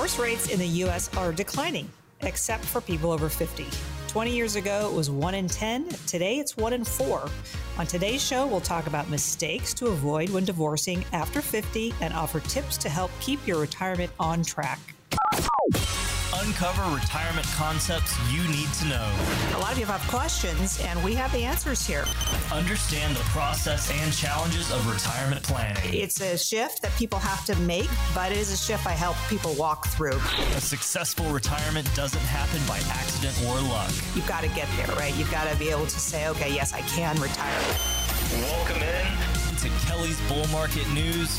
Divorce rates in the U.S. are declining, except for people over 50. 20 years ago, it was 1 in 10. Today, it's 1 in 4. On today's show, we'll talk about mistakes to avoid when divorcing after 50 and offer tips to help keep your retirement on track uncover retirement concepts you need to know. A lot of you have questions, and we have the answers here. Understand the process and challenges of retirement planning. It's a shift that people have to make, but it is a shift I help people walk through. A successful retirement doesn't happen by accident or luck. You've got to get there, right? You've got to be able to say, okay, yes, I can retire. Welcome in to Kelly's Bull Market News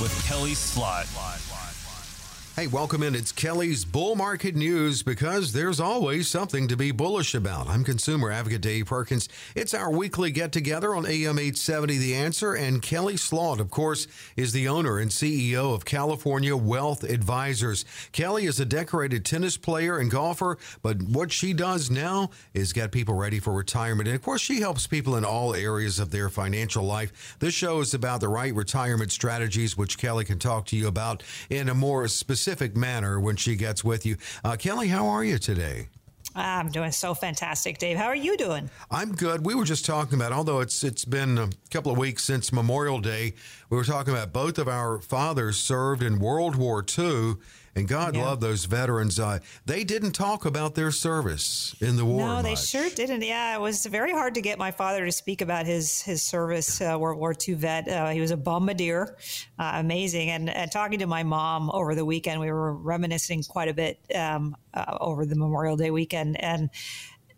with Kelly Slaught. Hey, welcome in. It's Kelly's Bull Market News because there's always something to be bullish about. I'm consumer advocate Dave Perkins. It's our weekly get together on AM 870 The Answer, and Kelly Slaught, of course, is the owner and CEO of California Wealth Advisors. Kelly is a decorated tennis player and golfer, but what she does now is get people ready for retirement. And of course, she helps people in all areas of their financial life. This show is about the right retirement strategies, which Kelly can talk to you about in a more specific specific manner when she gets with you. Uh, Kelly, how are you today? I'm doing so fantastic, Dave. How are you doing? I'm good. We were just talking about, although it's it's been a couple of weeks since Memorial Day, we were talking about both of our fathers served in World War II and God yeah. love those veterans. Uh, they didn't talk about their service in the war. No, much. they sure didn't. Yeah, it was very hard to get my father to speak about his his service, uh, World War II vet. Uh, he was a bombardier, uh, amazing. And, and, talking to my mom over the weekend, we were reminiscing quite a bit um, uh, over the Memorial Day weekend, and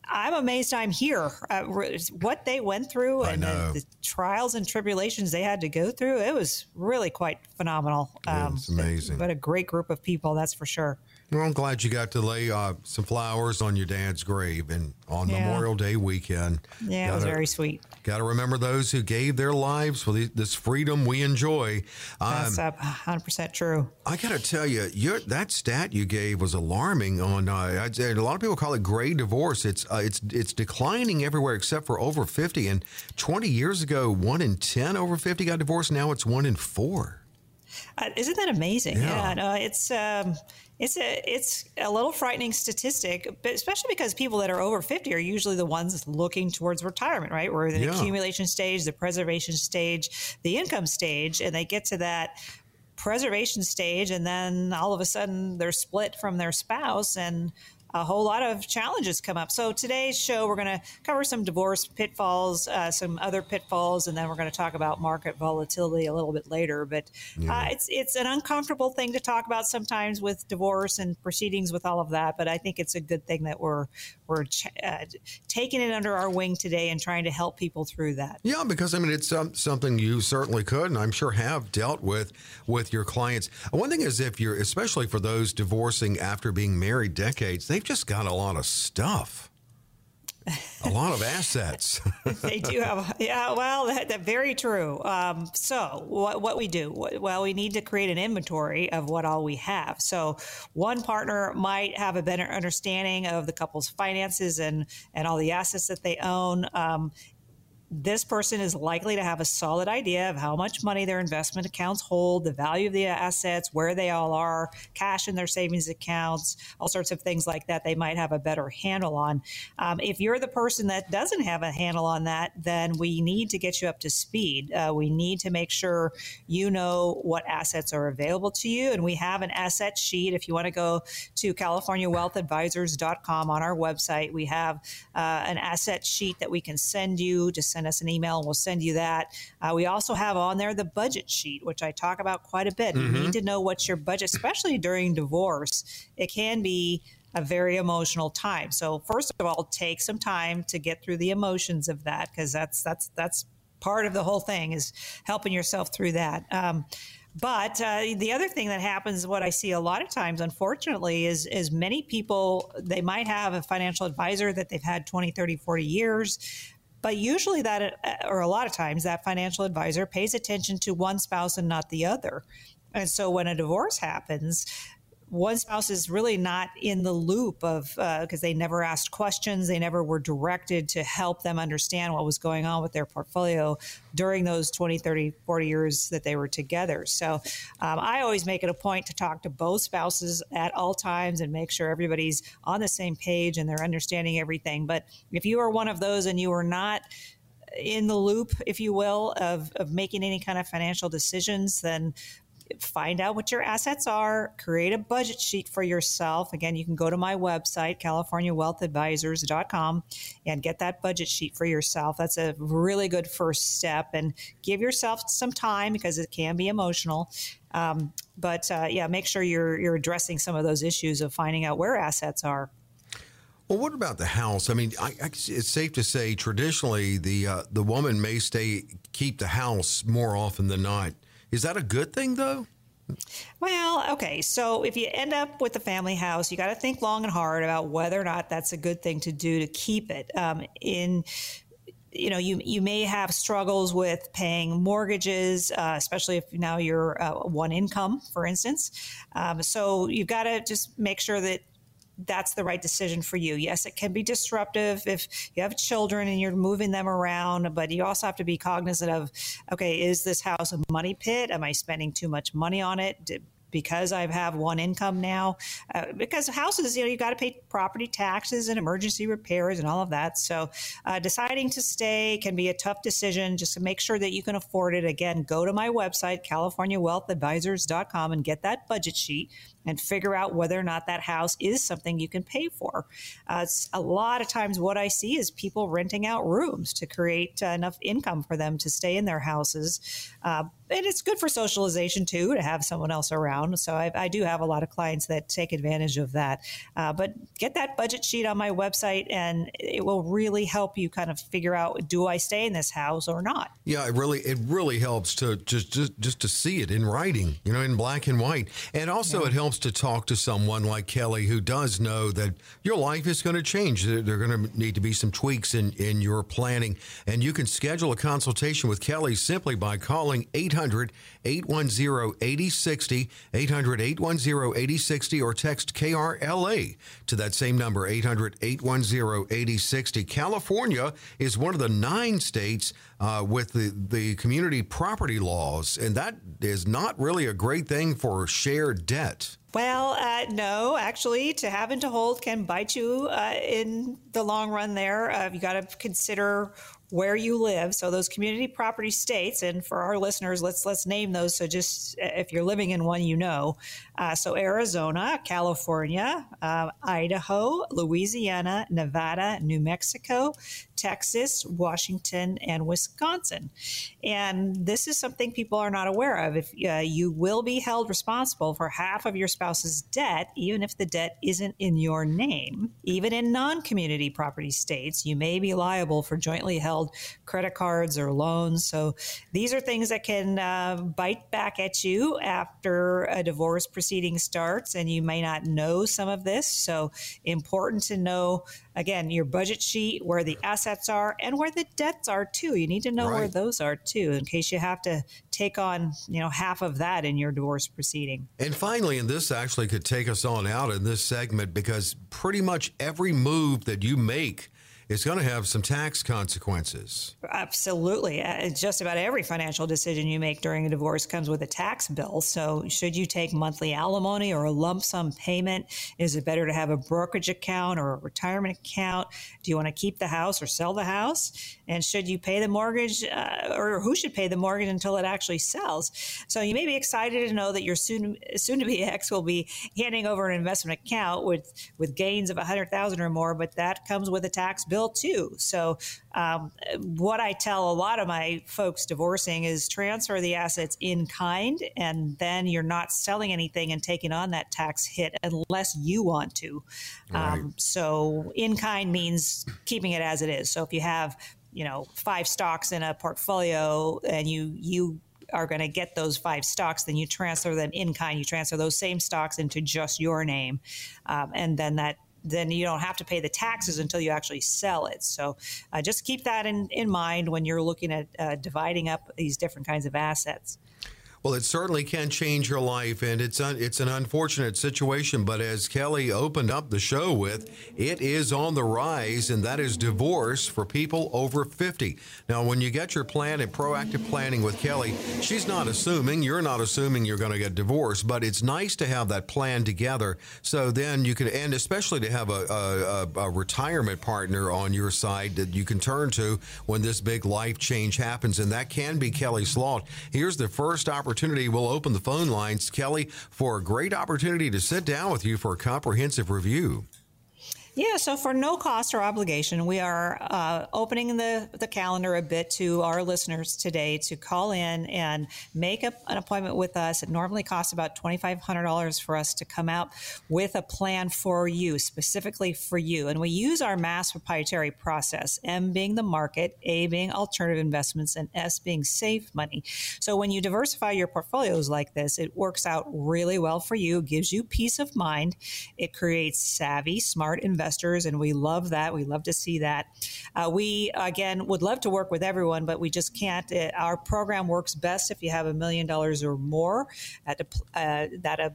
I'm amazed I'm here. Uh, what they went through and the, the, trials and tribulations they had to go through, it was really quite phenomenal. Um, it's amazing. But a great group of people, that's for sure. Well, I'm glad you got to lay uh, some flowers on your dad's grave and on yeah. Memorial Day weekend. Yeah, gotta, it was very sweet. Got to remember those who gave their lives for the, this freedom we enjoy. That's um, 100% true. I got to tell you, that stat you gave was alarming. On uh, I'd a lot of people call it gray divorce. It's uh, it's it's declining everywhere except for over 50. And 20 years ago, one in 10 over 50 got divorced. Now it's one in four. Uh, isn't that amazing? Yeah, yeah no, it's um, it's a it's a little frightening statistic, but especially because people that are over fifty are usually the ones looking towards retirement, right? We're in the yeah. accumulation stage, the preservation stage, the income stage, and they get to that preservation stage, and then all of a sudden they're split from their spouse, and a whole lot of challenges come up. So today's show, we're going to cover some divorce pitfalls, uh, some other pitfalls, and then we're going to talk about market volatility a little bit later. But yeah. uh, it's it's an uncomfortable thing to talk about sometimes with divorce and proceedings with all of that. But I think it's a good thing that we're we're ch- uh, taking it under our wing today and trying to help people through that. Yeah, because I mean it's um, something you certainly could, and I'm sure have dealt with with your clients. One thing is if you're, especially for those divorcing after being married decades, they they've just got a lot of stuff. A lot of assets. they do have, yeah. Well, that, that very true. Um, so, what, what we do? Well, we need to create an inventory of what all we have. So, one partner might have a better understanding of the couple's finances and and all the assets that they own. Um, this person is likely to have a solid idea of how much money their investment accounts hold, the value of the assets, where they all are, cash in their savings accounts, all sorts of things like that. They might have a better handle on. Um, if you're the person that doesn't have a handle on that, then we need to get you up to speed. Uh, we need to make sure you know what assets are available to you. And we have an asset sheet. If you want to go to CaliforniaWealthAdvisors.com on our website, we have uh, an asset sheet that we can send you to send us an email and we'll send you that. Uh, we also have on there the budget sheet, which I talk about quite a bit. Mm-hmm. You need to know what's your budget, especially during divorce. It can be a very emotional time. So first of all, take some time to get through the emotions of that because that's that's that's part of the whole thing is helping yourself through that. Um, but uh, the other thing that happens, what I see a lot of times, unfortunately, is is many people they might have a financial advisor that they've had 20, 30, 40 years. But usually, that, uh, or a lot of times, that financial advisor pays attention to one spouse and not the other. And so when a divorce happens, one spouse is really not in the loop of because uh, they never asked questions, they never were directed to help them understand what was going on with their portfolio during those 20, 30, 40 years that they were together. So um, I always make it a point to talk to both spouses at all times and make sure everybody's on the same page and they're understanding everything. But if you are one of those and you are not in the loop, if you will, of, of making any kind of financial decisions, then find out what your assets are, create a budget sheet for yourself. Again, you can go to my website, californiawealthadvisors.com, and get that budget sheet for yourself. That's a really good first step. And give yourself some time because it can be emotional. Um, but uh, yeah, make sure you're, you're addressing some of those issues of finding out where assets are. Well, what about the house? I mean, I, I, it's safe to say traditionally the uh, the woman may stay keep the house more often than not. Is that a good thing, though? Well, okay. So if you end up with a family house, you got to think long and hard about whether or not that's a good thing to do to keep it. Um, in you know, you you may have struggles with paying mortgages, uh, especially if now you're uh, one income, for instance. Um, so you've got to just make sure that that's the right decision for you. Yes, it can be disruptive if you have children and you're moving them around, but you also have to be cognizant of okay, is this house a money pit? Am I spending too much money on it? because I have one income now. Uh, because houses, you know, you got to pay property taxes and emergency repairs and all of that. So uh, deciding to stay can be a tough decision just to make sure that you can afford it. Again, go to my website, CaliforniaWealthAdvisors.com, and get that budget sheet and figure out whether or not that house is something you can pay for. Uh, a lot of times, what I see is people renting out rooms to create uh, enough income for them to stay in their houses. Uh, and it's good for socialization too to have someone else around. So I, I do have a lot of clients that take advantage of that. Uh, but get that budget sheet on my website, and it will really help you kind of figure out: do I stay in this house or not? Yeah, it really it really helps to just just just to see it in writing, you know, in black and white, and also yeah. it helps to talk to someone like Kelly who does know that your life is going to change. There, are going to need to be some tweaks in in your planning, and you can schedule a consultation with Kelly simply by calling eight 800 810 8060, 800 810 8060, or text KRLA to that same number, 800 810 8060. California is one of the nine states uh, with the, the community property laws, and that is not really a great thing for shared debt. Well, uh, no, actually, to have and to hold can bite you uh, in the long run. There, uh, you got to consider where you live. So those community property states, and for our listeners, let's let's name those. So just uh, if you're living in one, you know. Uh, so Arizona, California, uh, Idaho, Louisiana, Nevada, New Mexico, Texas, Washington, and Wisconsin. And this is something people are not aware of. If uh, you will be held responsible for half of your spouse's debt, even if the debt isn't in your name, even in non-community property states, you may be liable for jointly held credit cards or loans. So these are things that can uh, bite back at you after a divorce proceeding starts, and you may not know some of this. So important to know again your budget sheet, where the assets are, and where the debts are too. You need to know right. where those are too, in case you have to take on you know half of that in your divorce proceeding. And finally, and this actually could take us on out in this segment because pretty much every move that you make it's going to have some tax consequences. Absolutely. Uh, just about every financial decision you make during a divorce comes with a tax bill. So, should you take monthly alimony or a lump sum payment? Is it better to have a brokerage account or a retirement account? Do you want to keep the house or sell the house? And should you pay the mortgage uh, or who should pay the mortgage until it actually sells? So, you may be excited to know that your soon soon to be ex will be handing over an investment account with, with gains of 100000 or more, but that comes with a tax bill bill too. So, um, what I tell a lot of my folks divorcing is transfer the assets in kind, and then you're not selling anything and taking on that tax hit unless you want to. Right. Um, so, in kind means keeping it as it is. So, if you have you know five stocks in a portfolio and you you are going to get those five stocks, then you transfer them in kind. You transfer those same stocks into just your name, um, and then that then you don't have to pay the taxes until you actually sell it. So uh, just keep that in, in mind when you're looking at uh, dividing up these different kinds of assets. Well, it certainly can change your life, and it's un, it's an unfortunate situation. But as Kelly opened up the show with, it is on the rise, and that is divorce for people over 50. Now, when you get your plan and proactive planning with Kelly, she's not assuming you're not assuming you're going to get divorced, but it's nice to have that plan together. So then you can, and especially to have a, a, a retirement partner on your side that you can turn to when this big life change happens, and that can be Kelly Slaught. Here's the first opportunity opportunity, we'll open the phone lines, Kelly, for a great opportunity to sit down with you for a comprehensive review. Yeah, so for no cost or obligation, we are uh, opening the, the calendar a bit to our listeners today to call in and make a, an appointment with us. It normally costs about $2,500 for us to come out with a plan for you, specifically for you. And we use our mass proprietary process, M being the market, A being alternative investments, and S being safe money. So when you diversify your portfolios like this, it works out really well for you, gives you peace of mind. It creates savvy, smart investments investors, and we love that. We love to see that. Uh, we, again, would love to work with everyone, but we just can't. It, uh, our program works best if you have a million dollars or more at uh, that a,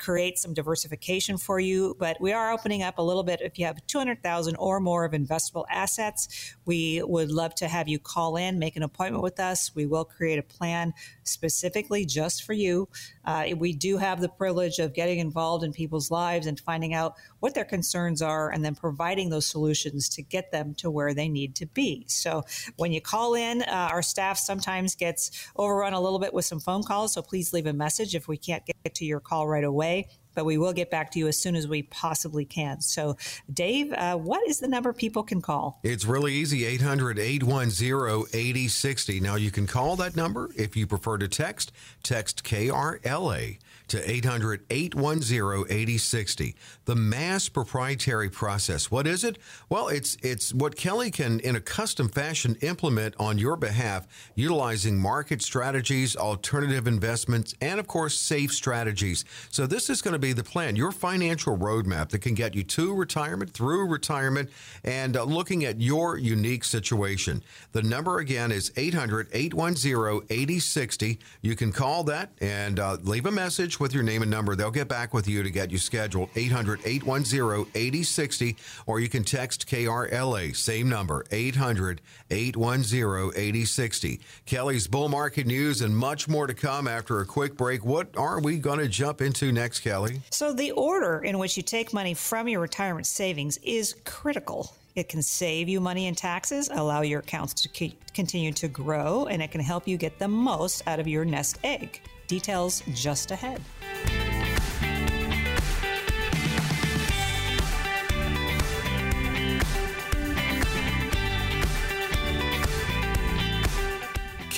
create some diversification for you. But we are opening up a little bit. If you have 200,000 or more of investable assets, we would love to have you call in, make an appointment with us. We will create a plan specifically just for you. Uh, we do have the privilege of getting involved in people's lives and finding out what their concerns are and then providing those solutions to get them to where they need to be. So when you call in, uh, our staff sometimes gets overrun a little bit with some phone calls. So please leave a message if we can't get to your call right away but we will get back to you as soon as we possibly can. So, Dave, uh, what is the number people can call? It's really easy 800 810 8060. Now, you can call that number if you prefer to text. Text KRLA to 800 810 8060. The mass proprietary process. What is it? Well, it's it's what Kelly can in a custom fashion implement on your behalf utilizing market strategies, alternative investments, and of course safe strategies. So this is going to be the plan, your financial roadmap that can get you to retirement, through retirement, and uh, looking at your unique situation. The number again is 800 810 8060. You can call that and uh, leave a message with your name and number. They'll get back with you to get you scheduled 800 810 8060, or you can text KRLA, same number, 800 810 8060. Kelly's Bull Market News and much more to come after a quick break. What are we going to jump into next, Kelly? So, the order in which you take money from your retirement savings is critical. It can save you money in taxes, allow your accounts to continue to grow, and it can help you get the most out of your nest egg. Details just ahead.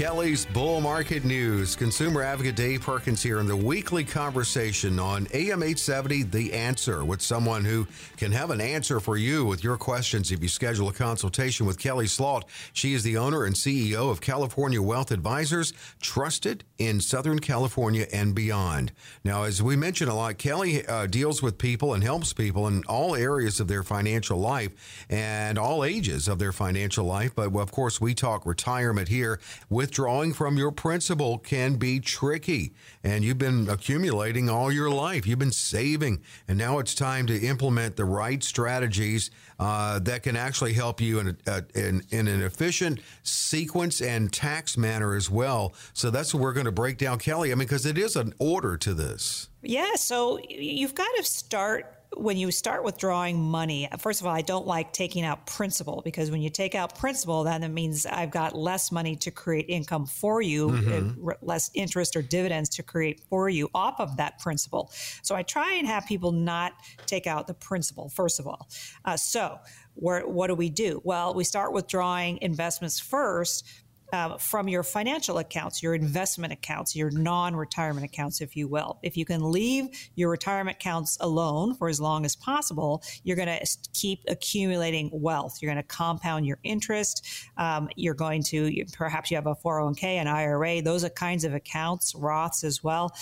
Kelly's Bull Market News. Consumer advocate Dave Perkins here in the weekly conversation on AM 870 The Answer with someone who can have an answer for you with your questions if you schedule a consultation with Kelly Slaught. She is the owner and CEO of California Wealth Advisors, trusted in Southern California and beyond. Now, as we mentioned a lot, Kelly uh, deals with people and helps people in all areas of their financial life and all ages of their financial life. But of course, we talk retirement here with withdrawing from your principal can be tricky. And you've been accumulating all your life, you've been saving, and now it's time to implement the right strategies uh, that can actually help you in, a, in, in an efficient sequence and tax manner as well. So that's what we're going to break down, Kelly. I mean, because it is an order to this. Yeah. So you've got to start when you start withdrawing money, first of all, I don't like taking out principal because when you take out principal, then it means I've got less money to create income for you, mm-hmm. Uh, less interest or dividends to create for you off of that principal. So I try and have people not take out the principal, first of all. Uh, so, where, what do we do? Well, we start withdrawing investments first uh, from your financial accounts, your investment accounts, your non retirement accounts, if you will. If you can leave your retirement accounts alone for as long as possible, you're going to keep accumulating wealth. You're going to compound your interest. Um, you're going to perhaps you have a 401k, an IRA, those are kinds of accounts, Roths as well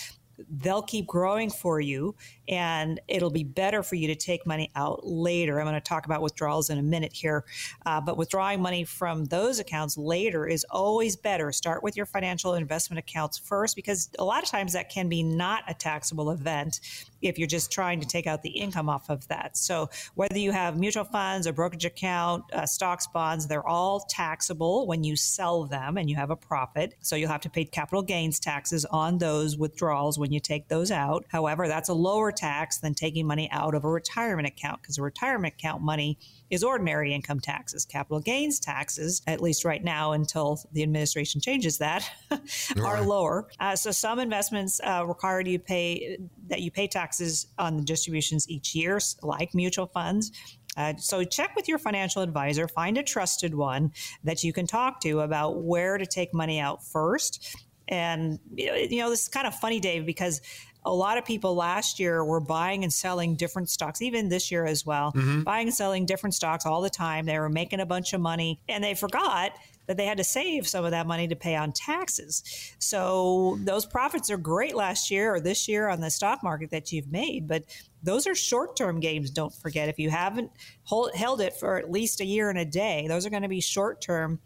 they'll keep growing for you and it'll be better for you to take money out later. I'm going to talk about withdrawals in a minute here, uh, but withdrawing money from those accounts later is always better. Start with your financial investment accounts first because a lot of times that can be not a taxable event if you're just trying to take out the income off of that. So whether you have mutual funds, a brokerage account, uh, stocks, bonds, they're all taxable when you sell them and you have a profit. So you'll have to pay capital gains taxes on those withdrawals when you take those out. However, that's a lower tax than taking money out of a retirement account because a retirement account money is ordinary income taxes. Capital gains taxes, at least right now until the administration changes that, are right. lower. Uh, so some investments uh, require you pay that you pay taxes on the distributions each year, like mutual funds. Uh, so check with your financial advisor, find a trusted one that you can talk to about where to take money out first. And you know, this is kind of funny, Dave, because a lot of people last year were buying and selling different stocks, even this year as well, mm-hmm. buying and selling different stocks all the time. They were making a bunch of money and they forgot that they had to save some of that money to pay on taxes. So those profits are great last year or this year on the stock market that you've made, but those are short term gains, don't forget. If you haven't hold, held it for at least a year and a day, those are going to be short term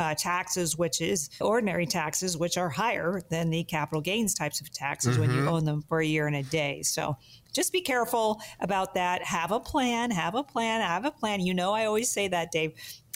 uh, taxes, which is ordinary taxes, which are higher than the capital gains types of taxes mm-hmm. when you mm-hmm. own them for a year and a day. So just be careful about that. Have a plan, have a plan, have a plan. You know, I always say that, Dave.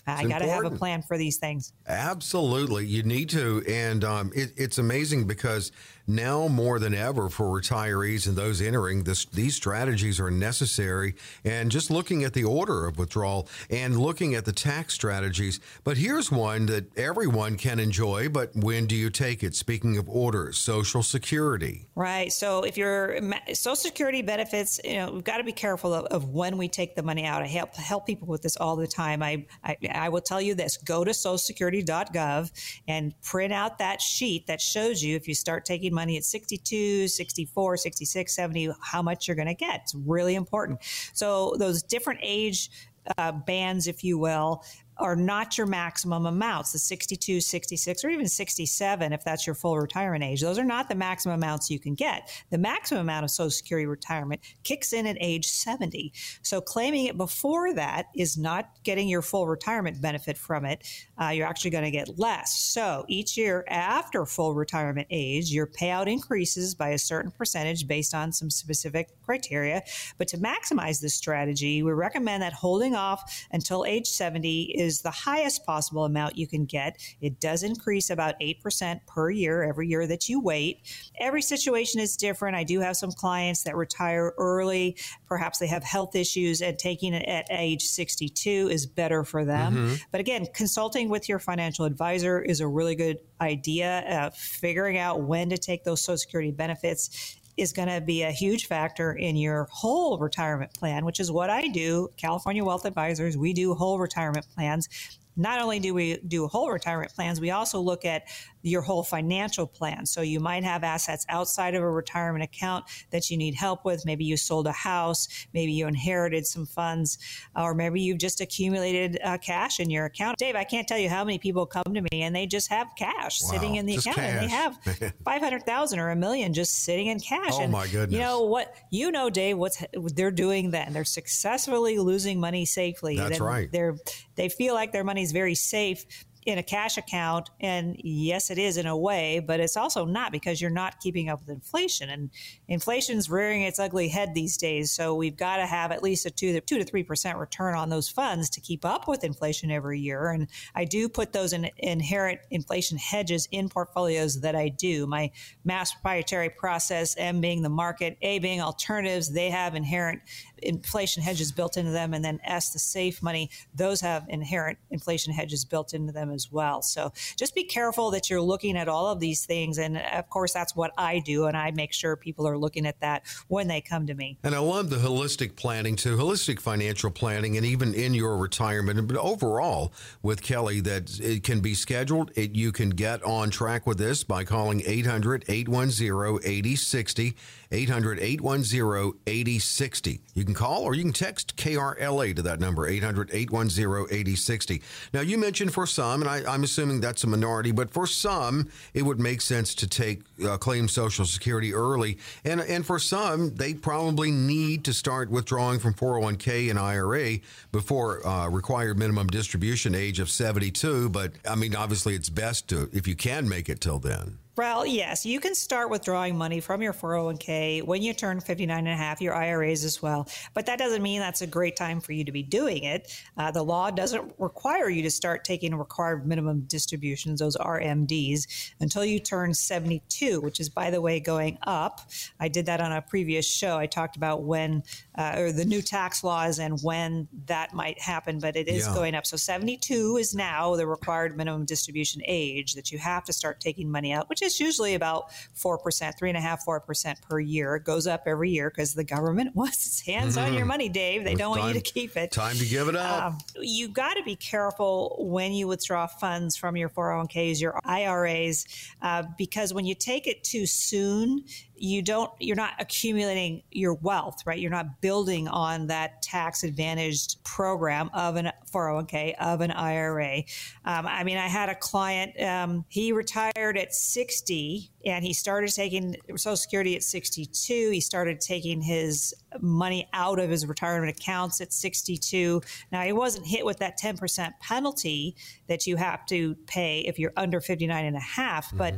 I got to have a plan for these things. Absolutely. You need to. And um, it, it's amazing because now more than ever for retirees and those entering this, these strategies are necessary. And just looking at the order of withdrawal and looking at the tax strategies. But here's one that everyone can enjoy. But when do you take it? Speaking of orders, Social Security. Right. So if your Social Security benefits, you know, we've got to be careful of, of when we take the money out. I help help people with this all the time. I, I I will tell you this: go to SocialSecurity.gov and print out that sheet that shows you if you start taking money at 62, 64, 66, 70, how much you're going to get. It's really important. So those different age uh, bands, if you will, are not your maximum amounts the 62 66 or even 67 if that's your full retirement age. Those are not the maximum amounts you can get. The maximum amount of social security retirement kicks in at age 70 so claiming it before that is not getting your full retirement benefit from it. Uh, you're actually going to get less. So each year after full retirement age your payout increases by a certain percentage based on some specific criteria. But to maximize this strategy we recommend that holding off until age 70 is the highest possible amount you can get. It does increase about 8% per year every year that you wait. Every situation is different. I do have some clients that retire early. Perhaps they have health issues and taking it at age 62 is better for them. Mm-hmm. But again, consulting with your financial advisor is a really good idea. Uh, figuring out when to take those Social Security benefits is going to be a huge factor in your whole retirement plan, which is what I do. California Wealth Advisors, we do whole retirement plans. Not only do we do whole retirement plans, we also look at your whole financial plan. So you might have assets outside of a retirement account that you need help with. Maybe you sold a house, maybe you inherited some funds, or maybe you've just accumulated uh, cash in your account. Dave, I can't tell you how many people come to me and they just have cash wow, sitting in the account cash. and they have 500,000 or a million just sitting in cash. Oh and my goodness. You know what, you know, Dave, what's they're doing then. They're successfully losing money safely. That's right. They're, they feel like their money's very safe in a cash account. And yes, it is in a way, but it's also not because you're not keeping up with inflation. And inflation's rearing its ugly head these days. So we've got to have at least a two, to three percent return on those funds to keep up with inflation every year. And I do put those in inherent inflation hedges in portfolios that I do. My mass proprietary process, M being the market, A being alternatives, they have inherent inflation hedges built into them, and then S, the safe money, those have inherent inflation hedges built into them as well. So just be careful that you're looking at all of these things. And of course, that's what I do, and I make sure people are looking at that when they come to me. And I love the holistic planning too, holistic financial planning, and even in your retirement, but overall with Kelly, that it can be scheduled. It, you can get on track with this by calling 800 810 8060. 800 810 8060. You can call or you can text KRLA to that number, 800 810 8060. Now, you mentioned for some, and I, am assuming that's a minority, but for some, it would make sense to take uh, claim Social Security early, and and for some, they probably need to start withdrawing from 401k and IRA before uh, required minimum distribution age of 72. But I mean, obviously, it's best to if you can make it till then. Well, yes, you can start withdrawing money from your 401k when you turn 59 and a half, your IRAs as well. But that doesn't mean that's a great time for you to be doing it. Uh, the law doesn't require you to start taking required minimum distributions, those RMDs, until you turn 72, which is, by the way, going up. I did that on a previous show. I talked about when, uh, or the new tax laws and when that might happen, but it is yeah. going up. So 72 is now the required minimum distribution age that you have to start taking money out, which is usually about 4%, 3.5%, 4% per year. It goes up every year because the government wants its hands mm-hmm. on your mm-hmm. money, Dave. They it's don't time, want you to keep it. Time to give it up. Um, you got to be careful when you withdraw funds from your 401ks, your IRAs, uh, because when you take it too soon, you don't you're not accumulating your wealth right you're not building on that tax advantaged program of an 401k of an ira um, i mean i had a client um, he retired at 60 and he started taking social security at 62 he started taking his money out of his retirement accounts at 62 now he wasn't hit with that 10% penalty that you have to pay if you're under 59 and a half mm-hmm. but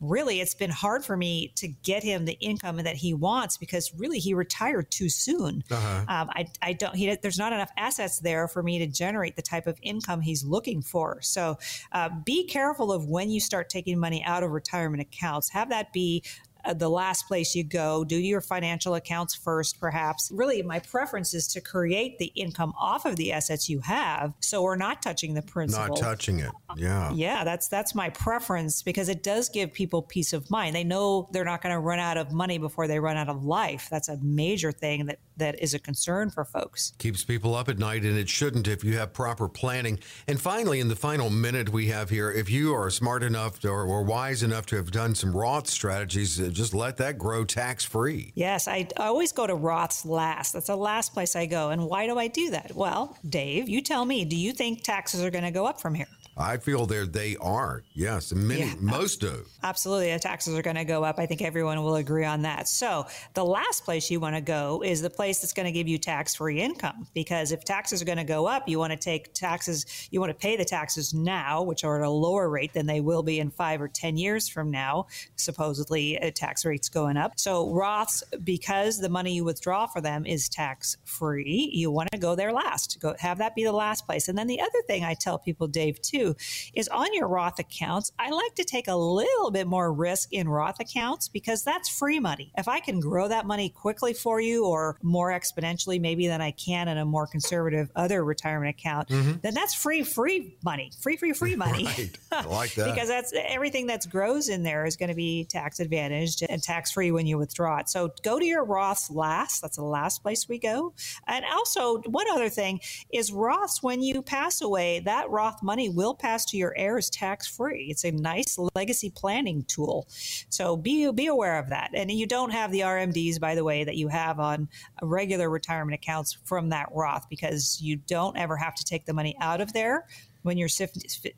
really it's been hard for me to get him the income that he wants because really he retired too soon. Uh-huh. Um, I, I don't, he, there's not enough assets there for me to generate the type of income he's looking for. So uh, be careful of when you start taking money out of retirement accounts. Have that be Uh, the last place you go. Do your financial accounts first, perhaps. Really, my preference is to create the income off of the assets you have, so we're not touching the principal. Not touching it. Uh, yeah. Yeah, that's that's my preference because it does give people peace of mind. They know they're not going to run out of money before they run out of life. That's a major thing that that is a concern for folks. Keeps people up at night, and it shouldn't if you have proper planning. And finally, in the final minute we have here, if you are smart enough or, or wise enough to have done some Roth strategies uh, just let that grow tax free. Yes, I always go to Roth's last. That's the last place I go. And why do I do that? Well, Dave, you tell me, do you think taxes are going to go up from here? I feel they they are. Yes, many yeah, most do. Absolutely, the taxes are going to go up. I think everyone will agree on that. So the last place you want to go is the place that's going to give you tax free income. Because if taxes are going to go up, you want to take taxes. You want to pay the taxes now, which are at a lower rate than they will be in five or ten years from now. Supposedly, uh, tax rates going up. So Roths, because the money you withdraw for them is tax free, you want to go there last. Go have that be the last place. And then the other thing I tell people, Dave, too is on your Roth accounts. I like to take a little bit more risk in Roth accounts because that's free money. If I can grow that money quickly for you or more exponentially, maybe than I can in a more conservative other retirement account, mm-hmm. then that's free, free money, free, free, free money. right. I like that. because that's everything that grows in there is going to be tax advantaged and tax free when you withdraw it. So go to your Roths last. That's the last place we go. And also, one other thing is Roths, when you pass away, that Roth money will pass to your heirs tax free. It's a nice legacy planning tool. So be be aware of that. And you don't have the RMDs, by the way, that you have on regular retirement accounts from that Roth because you don't ever have to take the money out of there when you're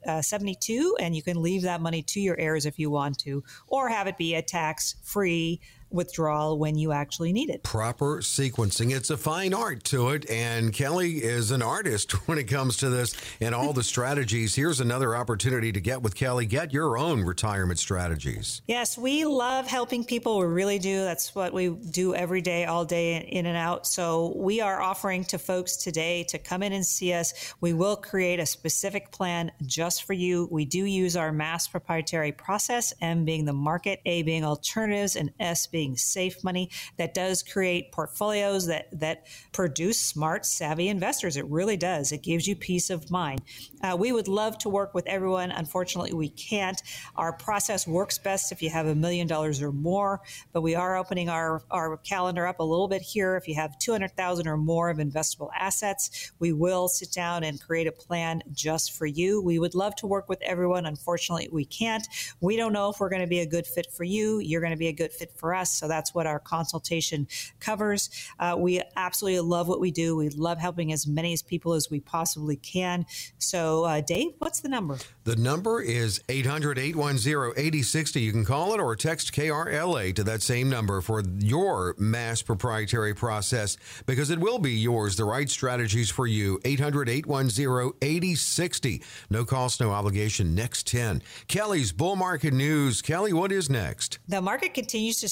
uh, 72 and you can leave that money to your heirs if you want to or have it be a tax free withdrawal when you actually need it. Proper sequencing. It's a fine art to it. And Kelly is an artist when it comes to this and all the strategies. Here's another opportunity to get with Kelly. Get your own retirement strategies. Yes, we love helping people. We really do. That's what we do every day, all day, in and out. So we are offering to folks today to come in and see us. We will create a specific plan just for you. We do use our mass proprietary process, M being the market, A being alternatives, and S being being safe money that does create portfolios that, that produce smart, savvy investors. It really does. It gives you peace of mind. Uh, we would love to work with everyone. Unfortunately, we can't. Our process works best if you have a million dollars or more, but we are opening our, our calendar up a little bit here. If you have 200,000 or more of investable assets, we will sit down and create a plan just for you. We would love to work with everyone. Unfortunately, we can't. We don't know if we're going to be a good fit for you. You're going to be a good fit for us So that's what our consultation covers. Uh, we absolutely love what we do. We love helping as many as people as we possibly can. So, uh, Dave, what's the number? The number is 800 810 8060. You can call it or text KRLA to that same number for your mass proprietary process because it will be yours. The right strategies for you. 800 810 8060. No cost, no obligation. Next 10. Kelly's Bull Market News. Kelly, what is next? The market continues to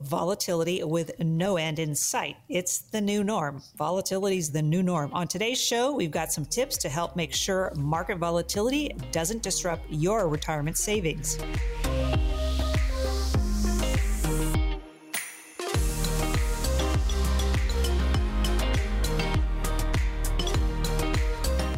volatility with no end in sight. It's the new norm. Volatility is the new norm. On today's show, we've got some tips to help make sure market volatility doesn't disrupt your retirement savings.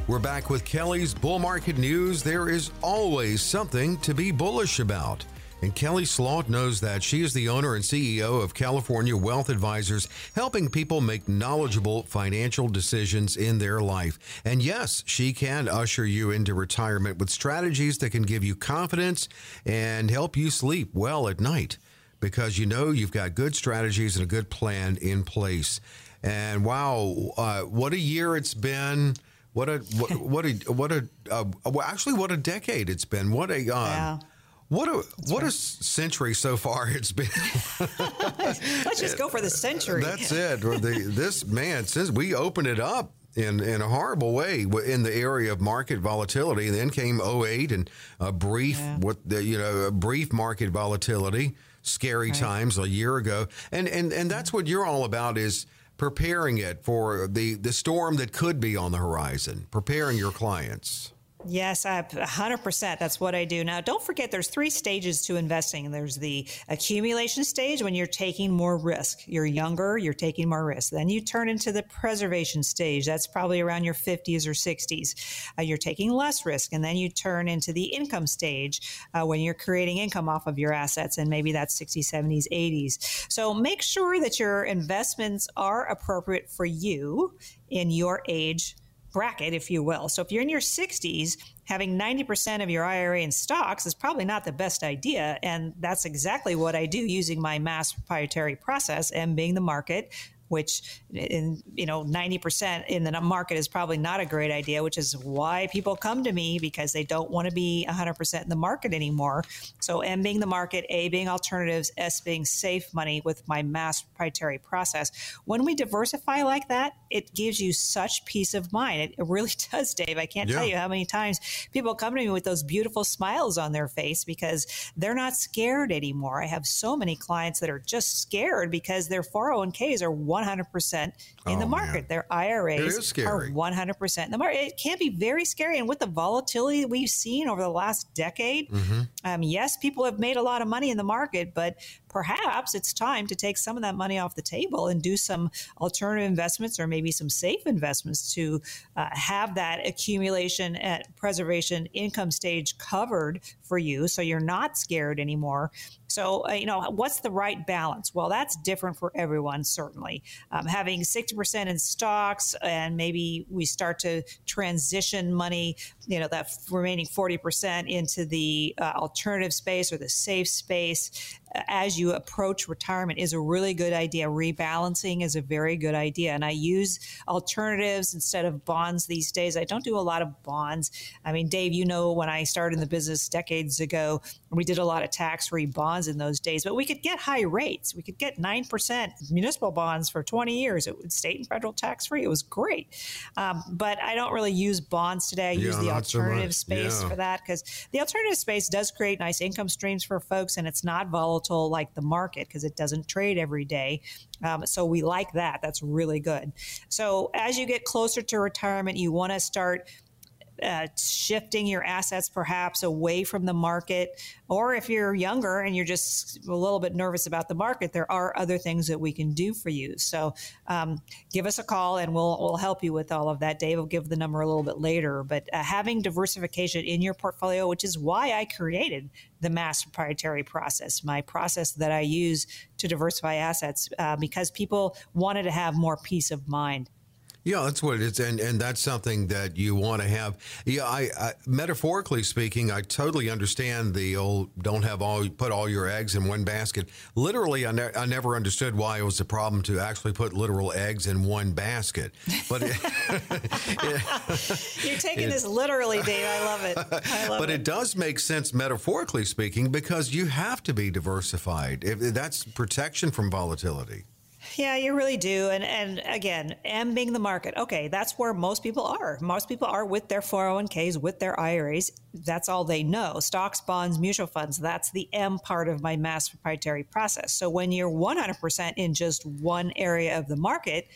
We're back with Kelly's Bull Market News. There is always something to be bullish about. And Kelly Slaught knows that. She is the owner and CEO of California Wealth Advisors, helping people make knowledgeable financial decisions in their life. And yes, she can usher you into retirement with strategies that can give you confidence and help you sleep well at night because you know you've got good strategies and a good plan in place. And wow, uh, what a year it's been. What a what, what a what a uh, well, actually what a decade it's been. What a um. What a That's what right. a century so far it's been. Let's just go for the century. That's it. The, this man since we opened it up in in a horrible way in the area of market volatility. Then came 08 and a brief yeah. what the, you know a brief market volatility, scary right. times a year ago. And and and that's what you're all about is preparing it for the, the storm that could be on the horizon, preparing your clients. Yes, I, 100%. That's what I do. Now, don't forget there's three stages to investing. There's the accumulation stage when you're taking more risk. You're younger, you're taking more risk. Then you turn into the preservation stage. That's probably around your 50s or 60s. Uh, you're taking less risk. And then you turn into the income stage uh, when you're creating income off of your assets. And maybe that's 60s, 70s, 80s. So make sure that your investments are appropriate for you in your age bracket, if you will. So if you're in your 60s, having 90% of your IRA in stocks is probably not the best idea. And that's exactly what I do using my mass proprietary process and being the market which in you know 90% in the market is probably not a great idea which is why people come to me because they don't want to be 100% in the market anymore. So m being the market a being alternatives s being safe money with my mass proprietary process. When we diversify like that it gives you such peace of mind. It, really does dave. I can't yeah. tell you how many times people come to me with those beautiful smiles on their face because they're not scared anymore. I have so many clients that are just scared because their 401ks are 100% in oh, the market. Man. Their IRAs are 100% in the market. It can be very scary. And with the volatility we've seen over the last decade, mm-hmm. um, yes, people have made a lot of money in the market, but perhaps it's time to take some of that money off the table and do some alternative investments or maybe some safe investments to uh, have that accumulation at preservation income stage covered for you so you're not scared anymore. So, uh, you know, what's the right balance? Well, that's different for everyone, certainly. Um, having 60% in stocks and maybe we start to transition money, you know, that remaining 40% into the uh, alternative space or the safe space as you approach retirement is a really good idea. Rebalancing is a very good idea. And I use alternatives instead of bonds these days. I don't do a lot of bonds. I mean, Dave, you know, when I started in the business decades ago, we did a lot of tax free bonds in those days, but we could get high rates. We could get 9% municipal bonds for 20 years. It was state and federal tax free. It was great. Um, but I don't really use bonds today. I yeah, use the alternative so space yeah. for that because the alternative space does create nice income streams for folks and it's not volatile like the market because it doesn't trade every day. Um, so we like that. That's really good. So as you get closer to retirement, you want to start uh, shifting your assets perhaps away from the market. Or if you're younger and you're just a little bit nervous about the market, there are other things that we can do for you. So um, give us a call and we'll, we'll help you with all of that. Dave will give the number a little bit later. But uh, having diversification in your portfolio, which is why I created the mass proprietary process, my process that I use to diversify assets, uh, because people wanted to have more peace of mind. Yeah, that's what it is, and and that's something that you want to have. Yeah, I, I metaphorically speaking, I totally understand the old "don't have all put all your eggs in one basket." Literally, I, ne- I never understood why it was a problem to actually put literal eggs in one basket. But it, you're taking it, this literally, Dave. I love it. I love but it. it does make sense metaphorically speaking because you have to be diversified. If that's protection from volatility. Yeah, you really do. And and again, M being the market. Okay, that's where most people are. Most people are with their 401ks, with their IRAs. That's all they know. Stocks, bonds, mutual funds. That's the M part of my mass proprietary process. So when you're 100% in just one area of the market,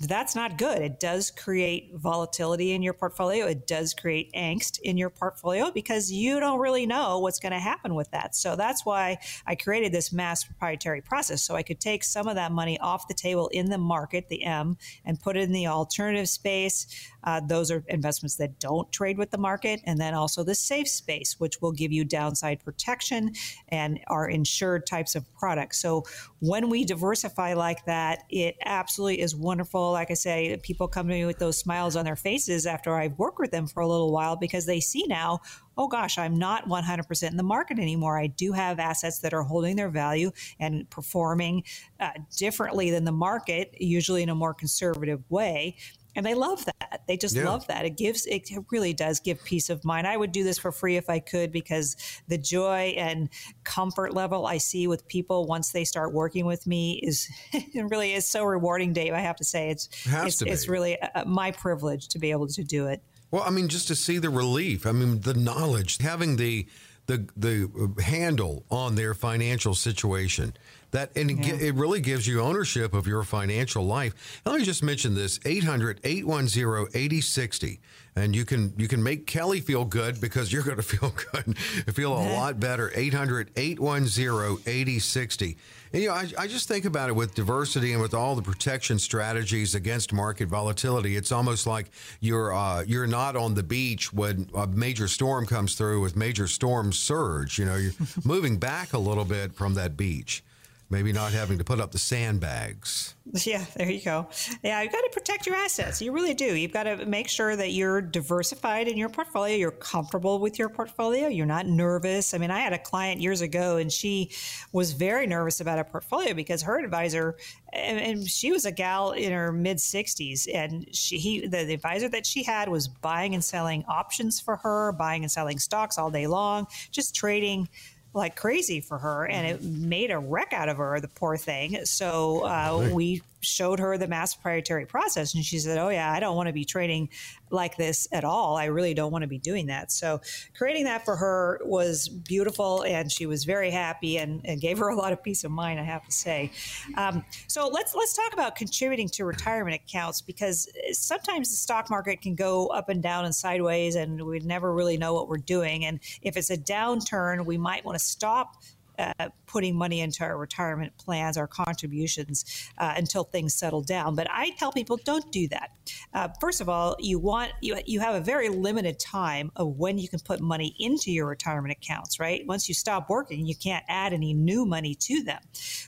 that's not good. It does create volatility in your portfolio. It does create angst in your portfolio because you don't really know what's going to happen with that. So that's why I created this mass proprietary process. So I could take some of that money off the table in the market, the M, and put it in the alternative space. Uh, those are investments that don't trade with the market. And then also the safe space, which will give you downside protection and are insured types of products. So when we diversify like that, it absolutely is wonderful. Like I say, people come to me with those smiles on their faces after I've worked with them for a little while because they see now, oh gosh, I'm not 100% in the market anymore. I do have assets that are holding their value and performing uh, differently than the market, usually in a more conservative way and they love that. They just yeah. love that. It gives it really does give peace of mind. I would do this for free if I could because the joy and comfort level I see with people once they start working with me is it really is so rewarding. Dave, I have to say it's it it's, it's, really uh, my privilege to be able to do it. Well, I mean, just to see the relief. I mean, the knowledge, having the the the uh, handle on their financial situation that and yeah. it, it, really gives you ownership of your financial life. And let me just mention this 800-810-8060 and you can you can make Kelly feel good because you're going to feel good, feel a lot better. 800-810-8060. And you know, I, I just think about it with diversity and with all the protection strategies against market volatility. It's almost like you're uh, you're not on the beach when a major storm comes through with major storm surge. You know, you're moving back a little bit from that beach maybe not having to put up the sandbags. Yeah, there you go. Yeah, you've got to protect your assets. You really do. You've got to make sure that you're diversified in your portfolio. You're comfortable with your portfolio. You're not nervous. I mean, I had a client years ago and she was very nervous about a portfolio because her advisor, and, and she was a gal in her mid 60s, and she, he, the, the advisor that she had was buying and selling options for her, buying and selling stocks all day long, just trading like crazy for her, and it made a wreck out of her, the poor thing. So uh, we showed her the mass proprietary process, and she said, "Oh yeah, I don't want to be trading like this at all. I really don't want to be doing that." So creating that for her was beautiful, and she was very happy, and, and gave her a lot of peace of mind. I have to say. Um, so let's let's talk about contributing to retirement accounts because sometimes the stock market can go up and down and sideways, and we never really know what we're doing. And if it's a downturn, we might want to stop uh, putting money into our retirement plans, our contributions uh, until things settle down. But I tell people don't do that. Uh, first of all, you want you you have a very limited time of when you can put money into your retirement accounts. Right, once you stop working, you can't add any new money to them.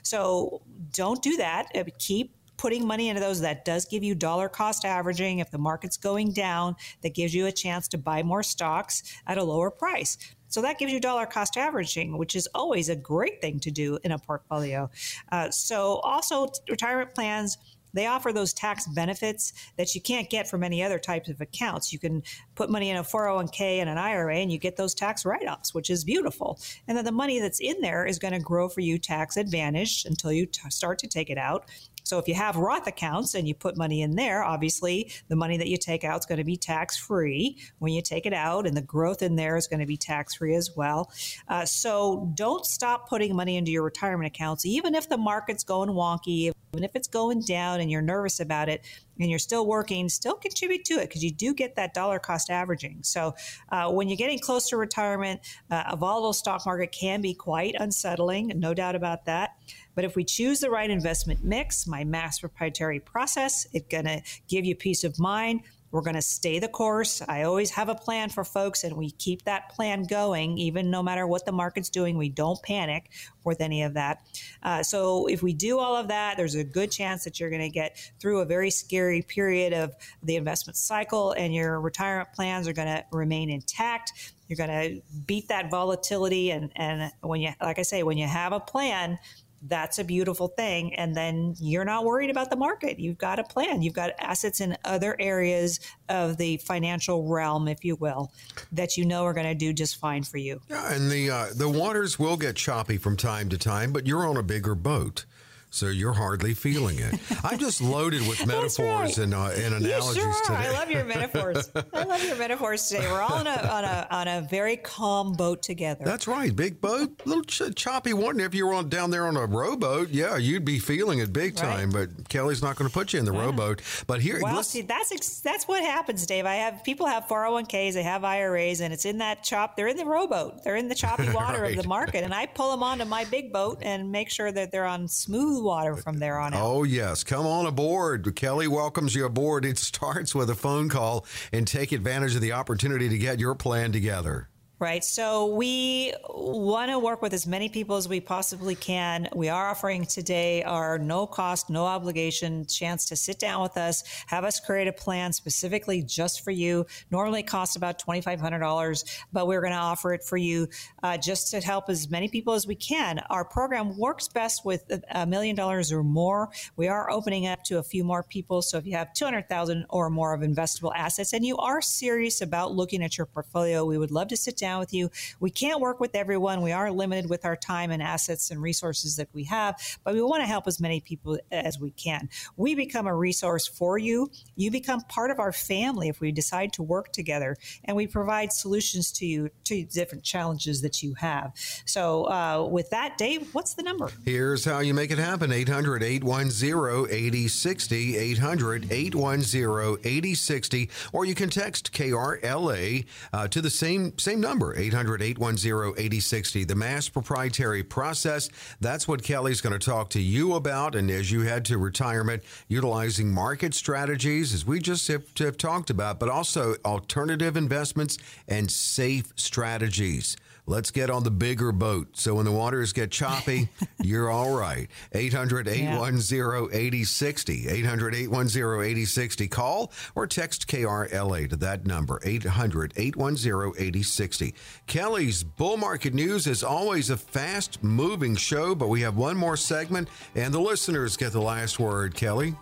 So don't do that. Uh, keep putting money into those that does give you dollar cost averaging if the market's going down that gives you a chance to buy more stocks at a lower price so that gives you dollar cost averaging, which is always a great thing to do in a portfolio. Uh, so also retirement plans they offer those tax benefits that you can't get from any other types of accounts. You can put money in a 401k and an IRA and you get those tax write offs, which is beautiful. And then the money that's in there is going to grow for you tax advantage until you t- start to take it out. So if you have Roth accounts and you put money in there, obviously the money that you take out is going to be tax free when you take it out, and the growth in there is going to be tax free as well. Uh, so don't stop putting money into your retirement accounts, even if the market's going wonky, even if it's going down and you're nervous about it and you're still working, still contribute to it because you do get that dollar cost averaging. So uh, when you're getting close to retirement, uh, a volatile stock market can be quite unsettling, no doubt about that. But if we choose the right investment mix, my mass proprietary process, it's going to give you peace of mind. We're going to stay the course. I always have a plan for folks, and we keep that plan going, even no matter what the market's doing. We don't panic with any of that. Uh, so if we do all of that, there's a good chance that you're going to get through a very scary period of the investment cycle, and your retirement plans are going to remain intact. You're going to beat that volatility, and and when you, like I say, when you have a plan that's a beautiful thing. And then you're not worried about the market. You've got a plan. You've got assets in other areas of the financial realm, if you will, that you know are going to do just fine for you. Yeah, and the uh, the waters will get choppy from time to time, but you're on a bigger boat so you're hardly feeling it. I'm just loaded with metaphors right. and, uh, and analogies you sure today. I love your metaphors. I love your metaphors today. We're all on a, on a, on a very calm boat together. That's right. Big boat, little ch- choppy one. If you were on down there on a rowboat, yeah, you'd be feeling it big time. Right. But Kelly's not going to put you in the yeah. rowboat. But here, well, see, that's ex- that's what happens, Dave. I have people have 401ks, they have IRAs, and it's in that chop. They're in the rowboat. They're in the choppy water right. of the market, and I pull them onto my big boat and make sure that they're on smooth water from there on out. Oh, yes. Come on aboard. Kelly welcomes you aboard. It starts with a phone call and take advantage of the opportunity to get your plan together right? So we want to work with as many people as we possibly can. We are offering today our no cost, no obligation chance to sit down with us, have us create a plan specifically just for you. Normally costs about $2,500, but we're going to offer it for you uh, just to help as many people as we can. Our program works best with a million dollars or more. We are opening up to a few more people. So if you have 200,000 or more of investable assets and you are serious about looking at your portfolio, we would love to sit down down with you. We can't work with everyone. We are limited with our time and assets and resources that we have, but we want to help as many people as we can. We become a resource for you. You become part of our family if we decide to work together, and we provide solutions to you to different challenges that you have. So, uh, with that, Dave, what's the number? Here's how you make it happen 800 810 8060. 800 810 8060. Or you can text KRLA uh, to the same, same number number 800 810 8060. The mass proprietary process. That's what Kelly's going to talk to you about. And as you head to retirement, utilizing market strategies, as we just have, have talked about, but also alternative investments and safe strategies. Let's get on the bigger boat. So when the waters get choppy, you're all right. 800 810 8060. 800 810 8060. Call or text KRLA to that number 800 810 8060. Kelly's Bull Market News is always a fast moving show, but we have one more segment and the listeners get the last word. Kelly?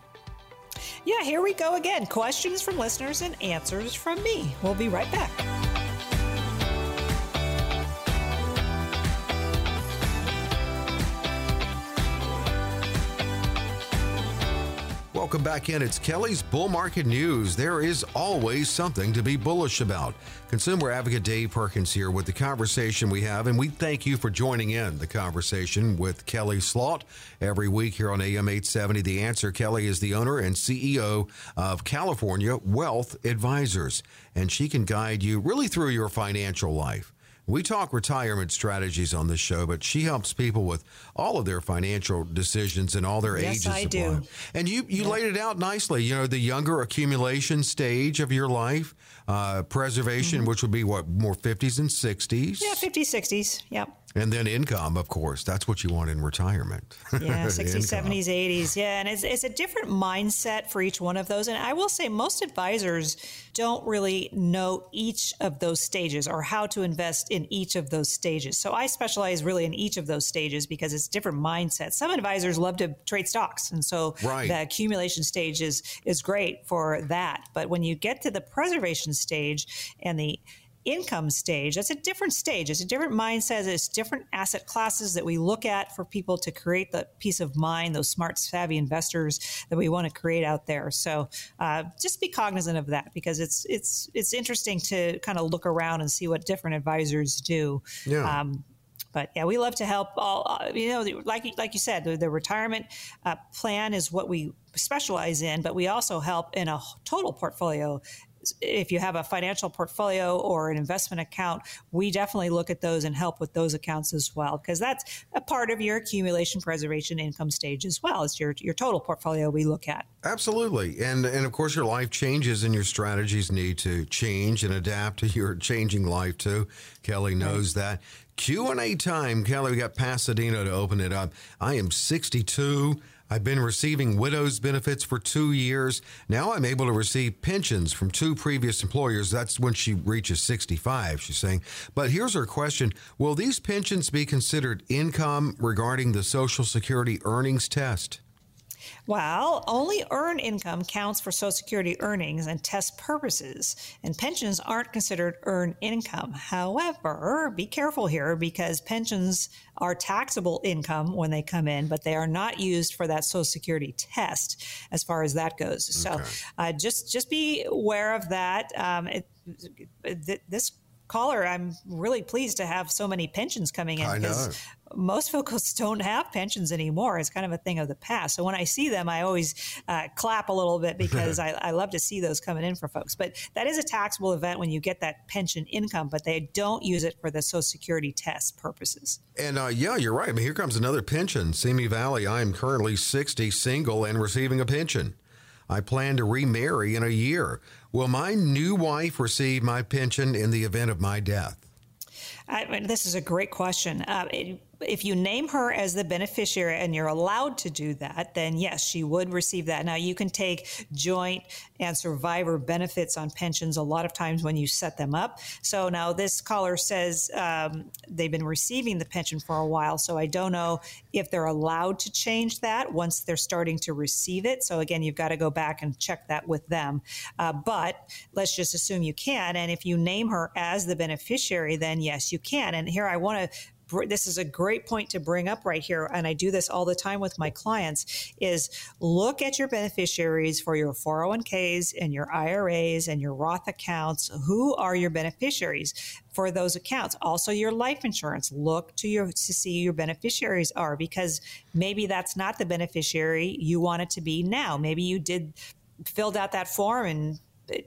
Yeah, here we go again. Questions from listeners and answers from me. We'll be right back. Welcome back in. It's Kelly's Bull Market News. There is always something to be bullish about. Consumer advocate Dave Perkins here with the conversation we have, and we thank you for joining in the conversation with Kelly Slaught every week here on AM 870. The answer Kelly is the owner and CEO of California Wealth Advisors, and she can guide you really through your financial life. We talk retirement strategies on this show, but she helps people with all of their financial decisions and all their yes, ages. I do. Life. And you you yeah. laid it out nicely. You know, the younger accumulation stage of your life, uh, preservation, mm-hmm. which would be what more fifties and sixties. Yeah, fifties, sixties. Yep. And then income, of course. That's what you want in retirement. Yeah, 60s, 70s, 80s. Yeah, and it's, it's a different mindset for each one of those. And I will say most advisors don't really know each of those stages or how to invest in each of those stages. So I specialize really in each of those stages because it's different mindset. Some advisors love to trade stocks. And so right. the accumulation stage is, is great for that. But when you get to the preservation stage and the income stage, that's a different stage. It's a different mindset. It's different asset classes that we look at for people to create the peace of mind, those smart, savvy investors that we want to create out there. So uh, just be cognizant of that because it's it's it's interesting to kind of look around and see what different advisors do. Yeah. Um, but yeah, we love to help all. Uh, you know, like like you said, the, the retirement uh, plan is what we specialize in, but we also help in a total portfolio if you have a financial portfolio or an investment account, we definitely look at those and help with those accounts as well, because that's a part of your accumulation preservation income stage as well. It's your, your total portfolio we look at. Absolutely. And, and of course, your life changes and your strategies need to change and adapt to your changing life too. Kelly knows right. that. Q&A time. Kelly, we got Pasadena to open it up. I am 62. I've been receiving widow's benefits for two years. Now I'm able to receive pensions from two previous employers. That's when she reaches 65, she's saying. But here's her question Will these pensions be considered income regarding the Social Security earnings test? Well, only earned income counts for Social Security earnings and test purposes, and pensions aren't considered earned income. However, be careful here because pensions are taxable income when they come in, but they are not used for that Social Security test as far as that goes. Okay. So uh, just just be aware of that. Um, it, it, this caller, I'm really pleased to have so many pensions coming in because most folks don't have pensions anymore. It's kind of a thing of the past. So when I see them, I always uh, clap a little bit because I, I, love to see those coming in for folks. But that is a taxable event when you get that pension income, but they don't use it for the Social Security test purposes. And uh, yeah, you're right. I mean, here comes another pension. Simi Valley, I am currently 60, single, and receiving a pension. I plan to remarry in a year. Will my new wife receive my pension in the event of my death? I this is a great question. Uh, it, if you name her as the beneficiary and you're allowed to do that, then yes, she would receive that. Now, you can take joint and survivor benefits on pensions a lot of times when you set them up. So now this caller says um, they've been receiving the pension for a while. So I don't know if they're allowed to change that once they're starting to receive it. So again, you've got to go back and check that with them. Uh, but let's just assume you can. And if you name her as the beneficiary, then yes, you can. And here I want to this is a great point to bring up right here and i do this all the time with my clients is look at your beneficiaries for your 401ks and your iras and your roth accounts. Who are your beneficiaries for those accounts? Also your life insurance. Look to your to see your beneficiaries are because maybe that's not the beneficiary you want it to be now. Maybe you did filled out that form and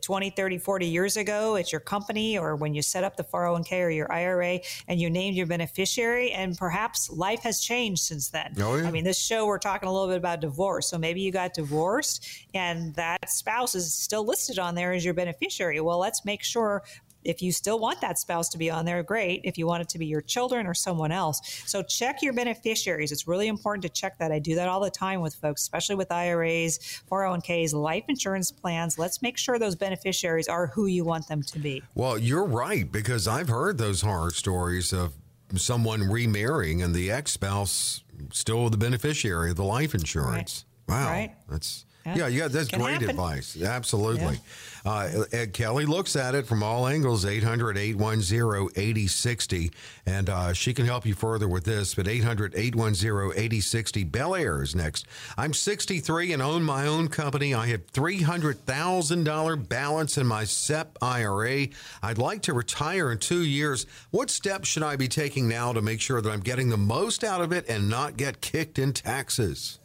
20, 30, 40 years ago at your company or when you set up the 401k or your IRA and you named your beneficiary, and perhaps life has changed since then. Oh, yeah. I mean, this show, we're talking a little bit about divorce. So maybe you got divorced and that spouse is still listed on there as your beneficiary. Well, let's make sure if you still want that spouse to be on there, great. If you want it to be your children or someone else. So check your beneficiaries. It's really important to check that. I do that all the time with folks, especially with IRAs, 401ks, life insurance plans. Let's make sure those beneficiaries are who you want them to be. Well, you're right, because I've heard those horror stories of someone remarrying and the ex spouse still the beneficiary of the life insurance. Right. Wow. Right. That's yeah, yeah, that's great happen. advice. Absolutely. Yeah. Uh, Ed Kelly looks at it from all angles 800 810 8060. And uh, she can help you further with this, but 800 810 8060. Bel Air is next. I'm 63 and own my own company. I have $300,000 balance in my SEP IRA. I'd like to retire in two years. What steps should I be taking now to make sure that I'm getting the most out of it and not get kicked in taxes?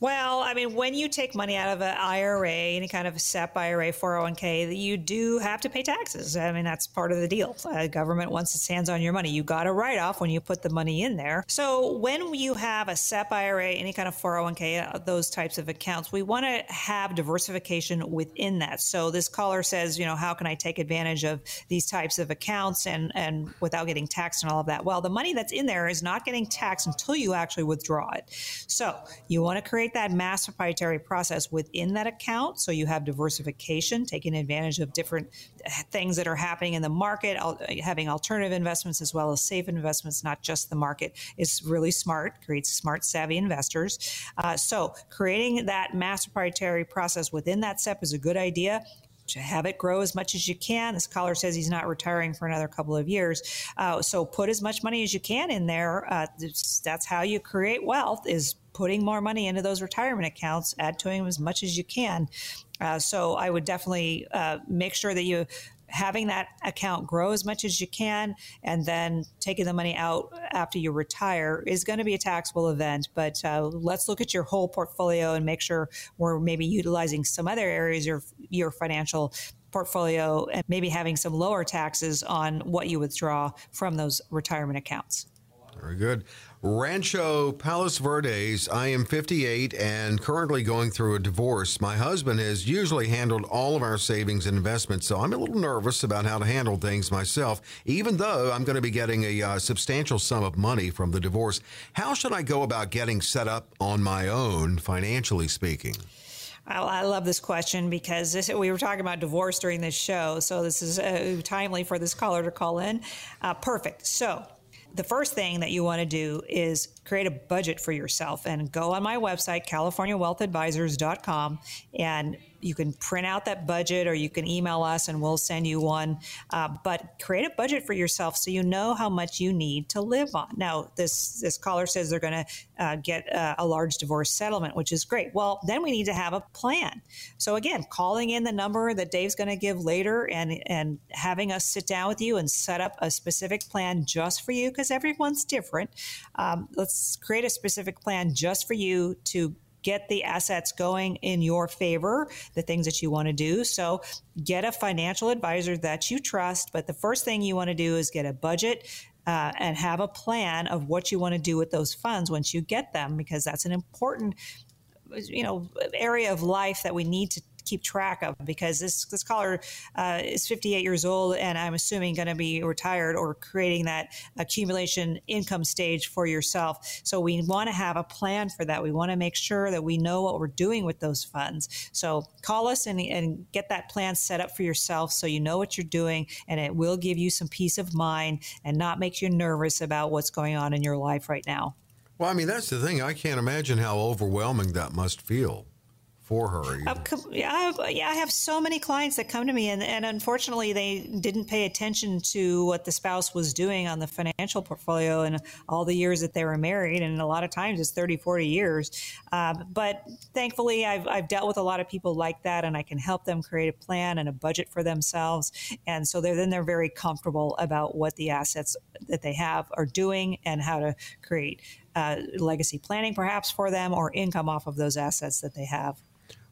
Well, I mean, when you take money out of an IRA, any kind of SEP IRA, 401k, you do have to pay taxes. I mean, that's part of the deal. The government wants its hands on your money. You got a write off when you put the money in there. So when you have a SEP IRA, any kind of 401k, uh, those types of accounts, we want to have diversification within that. So this caller says, you know, how can I take advantage of these types of accounts and, and without getting taxed and all of that? Well, the money that's in there is not getting taxed until you actually withdraw it. So you want to create create that mass proprietary process within that account so you have diversification, taking advantage of different things that are happening in the market, having alternative investments as well as safe investments, not just the market, is really smart, creates smart, savvy investors. Uh, so creating that mass proprietary process within that SEP is a good idea to have it grow as much as you can. This caller says he's not retiring for another couple of years. Uh, so put as much money as you can in there. Uh, that's how you create wealth is putting more money into those retirement accounts, add to them as much as you can. Uh, so I would definitely uh, make sure that you having that account grow as much as you can and then taking the money out after you retire is going to be a taxable event but uh, let's look at your whole portfolio and make sure we're maybe utilizing some other areas of your financial portfolio and maybe having some lower taxes on what you withdraw from those retirement accounts. Very good. Rancho Palos Verdes. I am 58 and currently going through a divorce. My husband has usually handled all of our savings and investments, so I'm a little nervous about how to handle things myself, even though I'm going to be getting a uh, substantial sum of money from the divorce. How should I go about getting set up on my own, financially speaking? I love this question because this, we were talking about divorce during this show, so this is uh, timely for this caller to call in. Uh, perfect. So, the first thing that you want to do is create a budget for yourself and go on my website, californiawealthadvisors.com, and you can print out that budget or you can email us and we'll send you one. Uh, but create a budget for yourself so you know how much you need to live on. Now, this this caller says they're going to uh, get uh, a large divorce settlement, which is great. Well, then we need to have a plan. So again, calling in the number that Dave's going to give later and and having us sit down with you and set up a specific plan just for you because everyone's different. Um, let's create a specific plan just for you to get the assets going in your favor, the things that you want to do. So get a financial advisor that you trust. But the first thing you want to do is get a budget. Uh, and have a plan of what you want to do with those funds once you get them, because that's an important, you know, area of life that we need to keep track of because this this caller uh, is 58 years old and I'm assuming going to be retired or creating that accumulation income stage for yourself. So we want to have a plan for that. We want to make sure that we know what we're doing with those funds. So call us and, and get that plan set up for yourself so you know what you're doing and it will give you some peace of mind and not make you nervous about what's going on in your life right now. Well, I mean, that's the thing. I can't imagine how overwhelming that must feel for her. Yeah, I have, yeah, I have so many clients that come to me, and, and unfortunately, they didn't pay attention to what the spouse was doing on the financial portfolio and all the years that they were married. And a lot of times it's 30, 40 years. Um, but thankfully, I've, I've dealt with a lot of people like that, and I can help them create a plan and a budget for themselves. And so they're, then they're very comfortable about what the assets that they have are doing and how to create uh, legacy planning perhaps for them or income off of those assets that they have.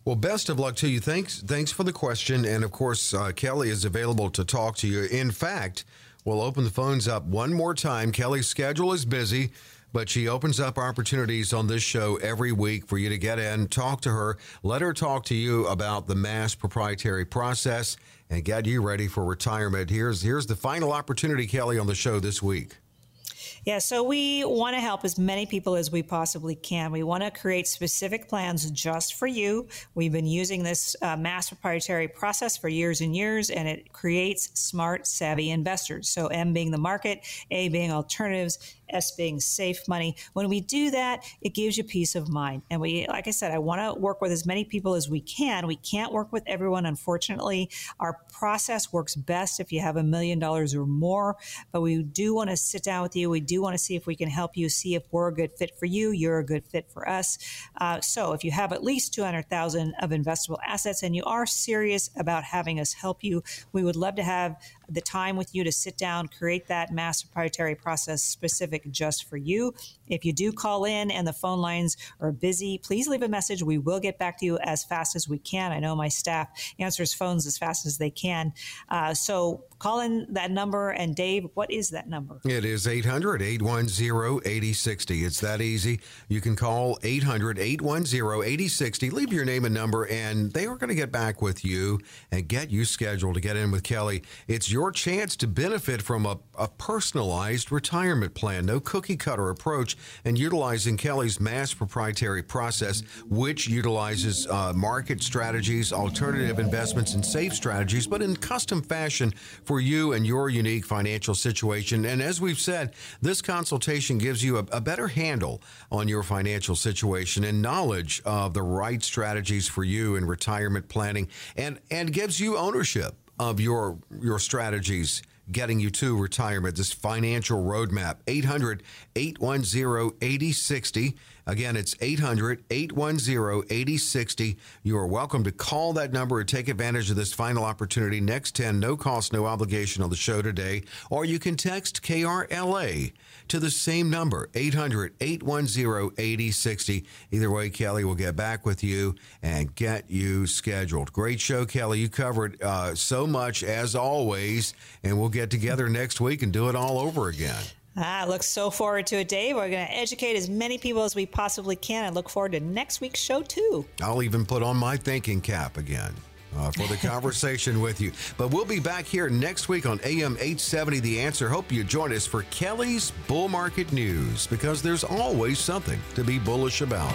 Well, best of luck to you. Thanks, thanks for the question, and of course, uh, Kelly is available to talk to you. In fact, we'll open the phones up one more time. Kelly's schedule is busy, but she opens up opportunities on this show every week for you to get in, talk to her, let her talk to you about the mass proprietary process, and get you ready for retirement. Here's here's the final opportunity, Kelly, on the show this week. Yeah, so we want to help as many people as we possibly can. We want to create specific plans just for you. We've been using this uh, mass proprietary process for years and years, and it creates smart, savvy investors. So, M being the market, A being alternatives, S being safe money. When we do that, it gives you peace of mind. And we, like I said, I want to work with as many people as we can. We can't work with everyone, unfortunately. Our process works best if you have a million dollars or more, but we do want to sit down with you. We do want to see if we can help you, see if we're a good fit for you, you're a good fit for us. Uh, so if you have at least 200,000 of investable assets and you are serious about having us help you, we would love to have the time with you to sit down, create that mass proprietary process specific just for you. If you do call in and the phone lines are busy, please leave a message. We will get back to you as fast as we can. I know my staff answers phones as fast as they can. Uh, so call in that number. And Dave, what is that number? It is 800 810 8060. It's that easy. You can call 800 810 8060, leave your name and number, and they are going to get back with you and get you scheduled to get in with Kelly. It's your chance to benefit from a, a personalized retirement plan, no cookie cutter approach, and utilizing Kelly's mass proprietary process, which utilizes uh, market strategies, alternative investments, and safe strategies, but in custom fashion for you and your unique financial situation. And as we've said, this consultation gives you a, a better handle on your financial situation and knowledge of the right strategies for you in retirement planning and, and gives you ownership of your your strategies getting you to retirement this financial roadmap 800 810 8060 Again, it's 800 810 8060. You are welcome to call that number and take advantage of this final opportunity. Next 10, no cost, no obligation on the show today. Or you can text KRLA to the same number, 800 810 8060. Either way, Kelly will get back with you and get you scheduled. Great show, Kelly. You covered uh, so much as always, and we'll get together next week and do it all over again. I look so forward to it, Dave. We're going to educate as many people as we possibly can. I look forward to next week's show, too. I'll even put on my thinking cap again. Uh, for the conversation with you. But we'll be back here next week on AM 870 The Answer. Hope you join us for Kelly's Bull Market News because there's always something to be bullish about.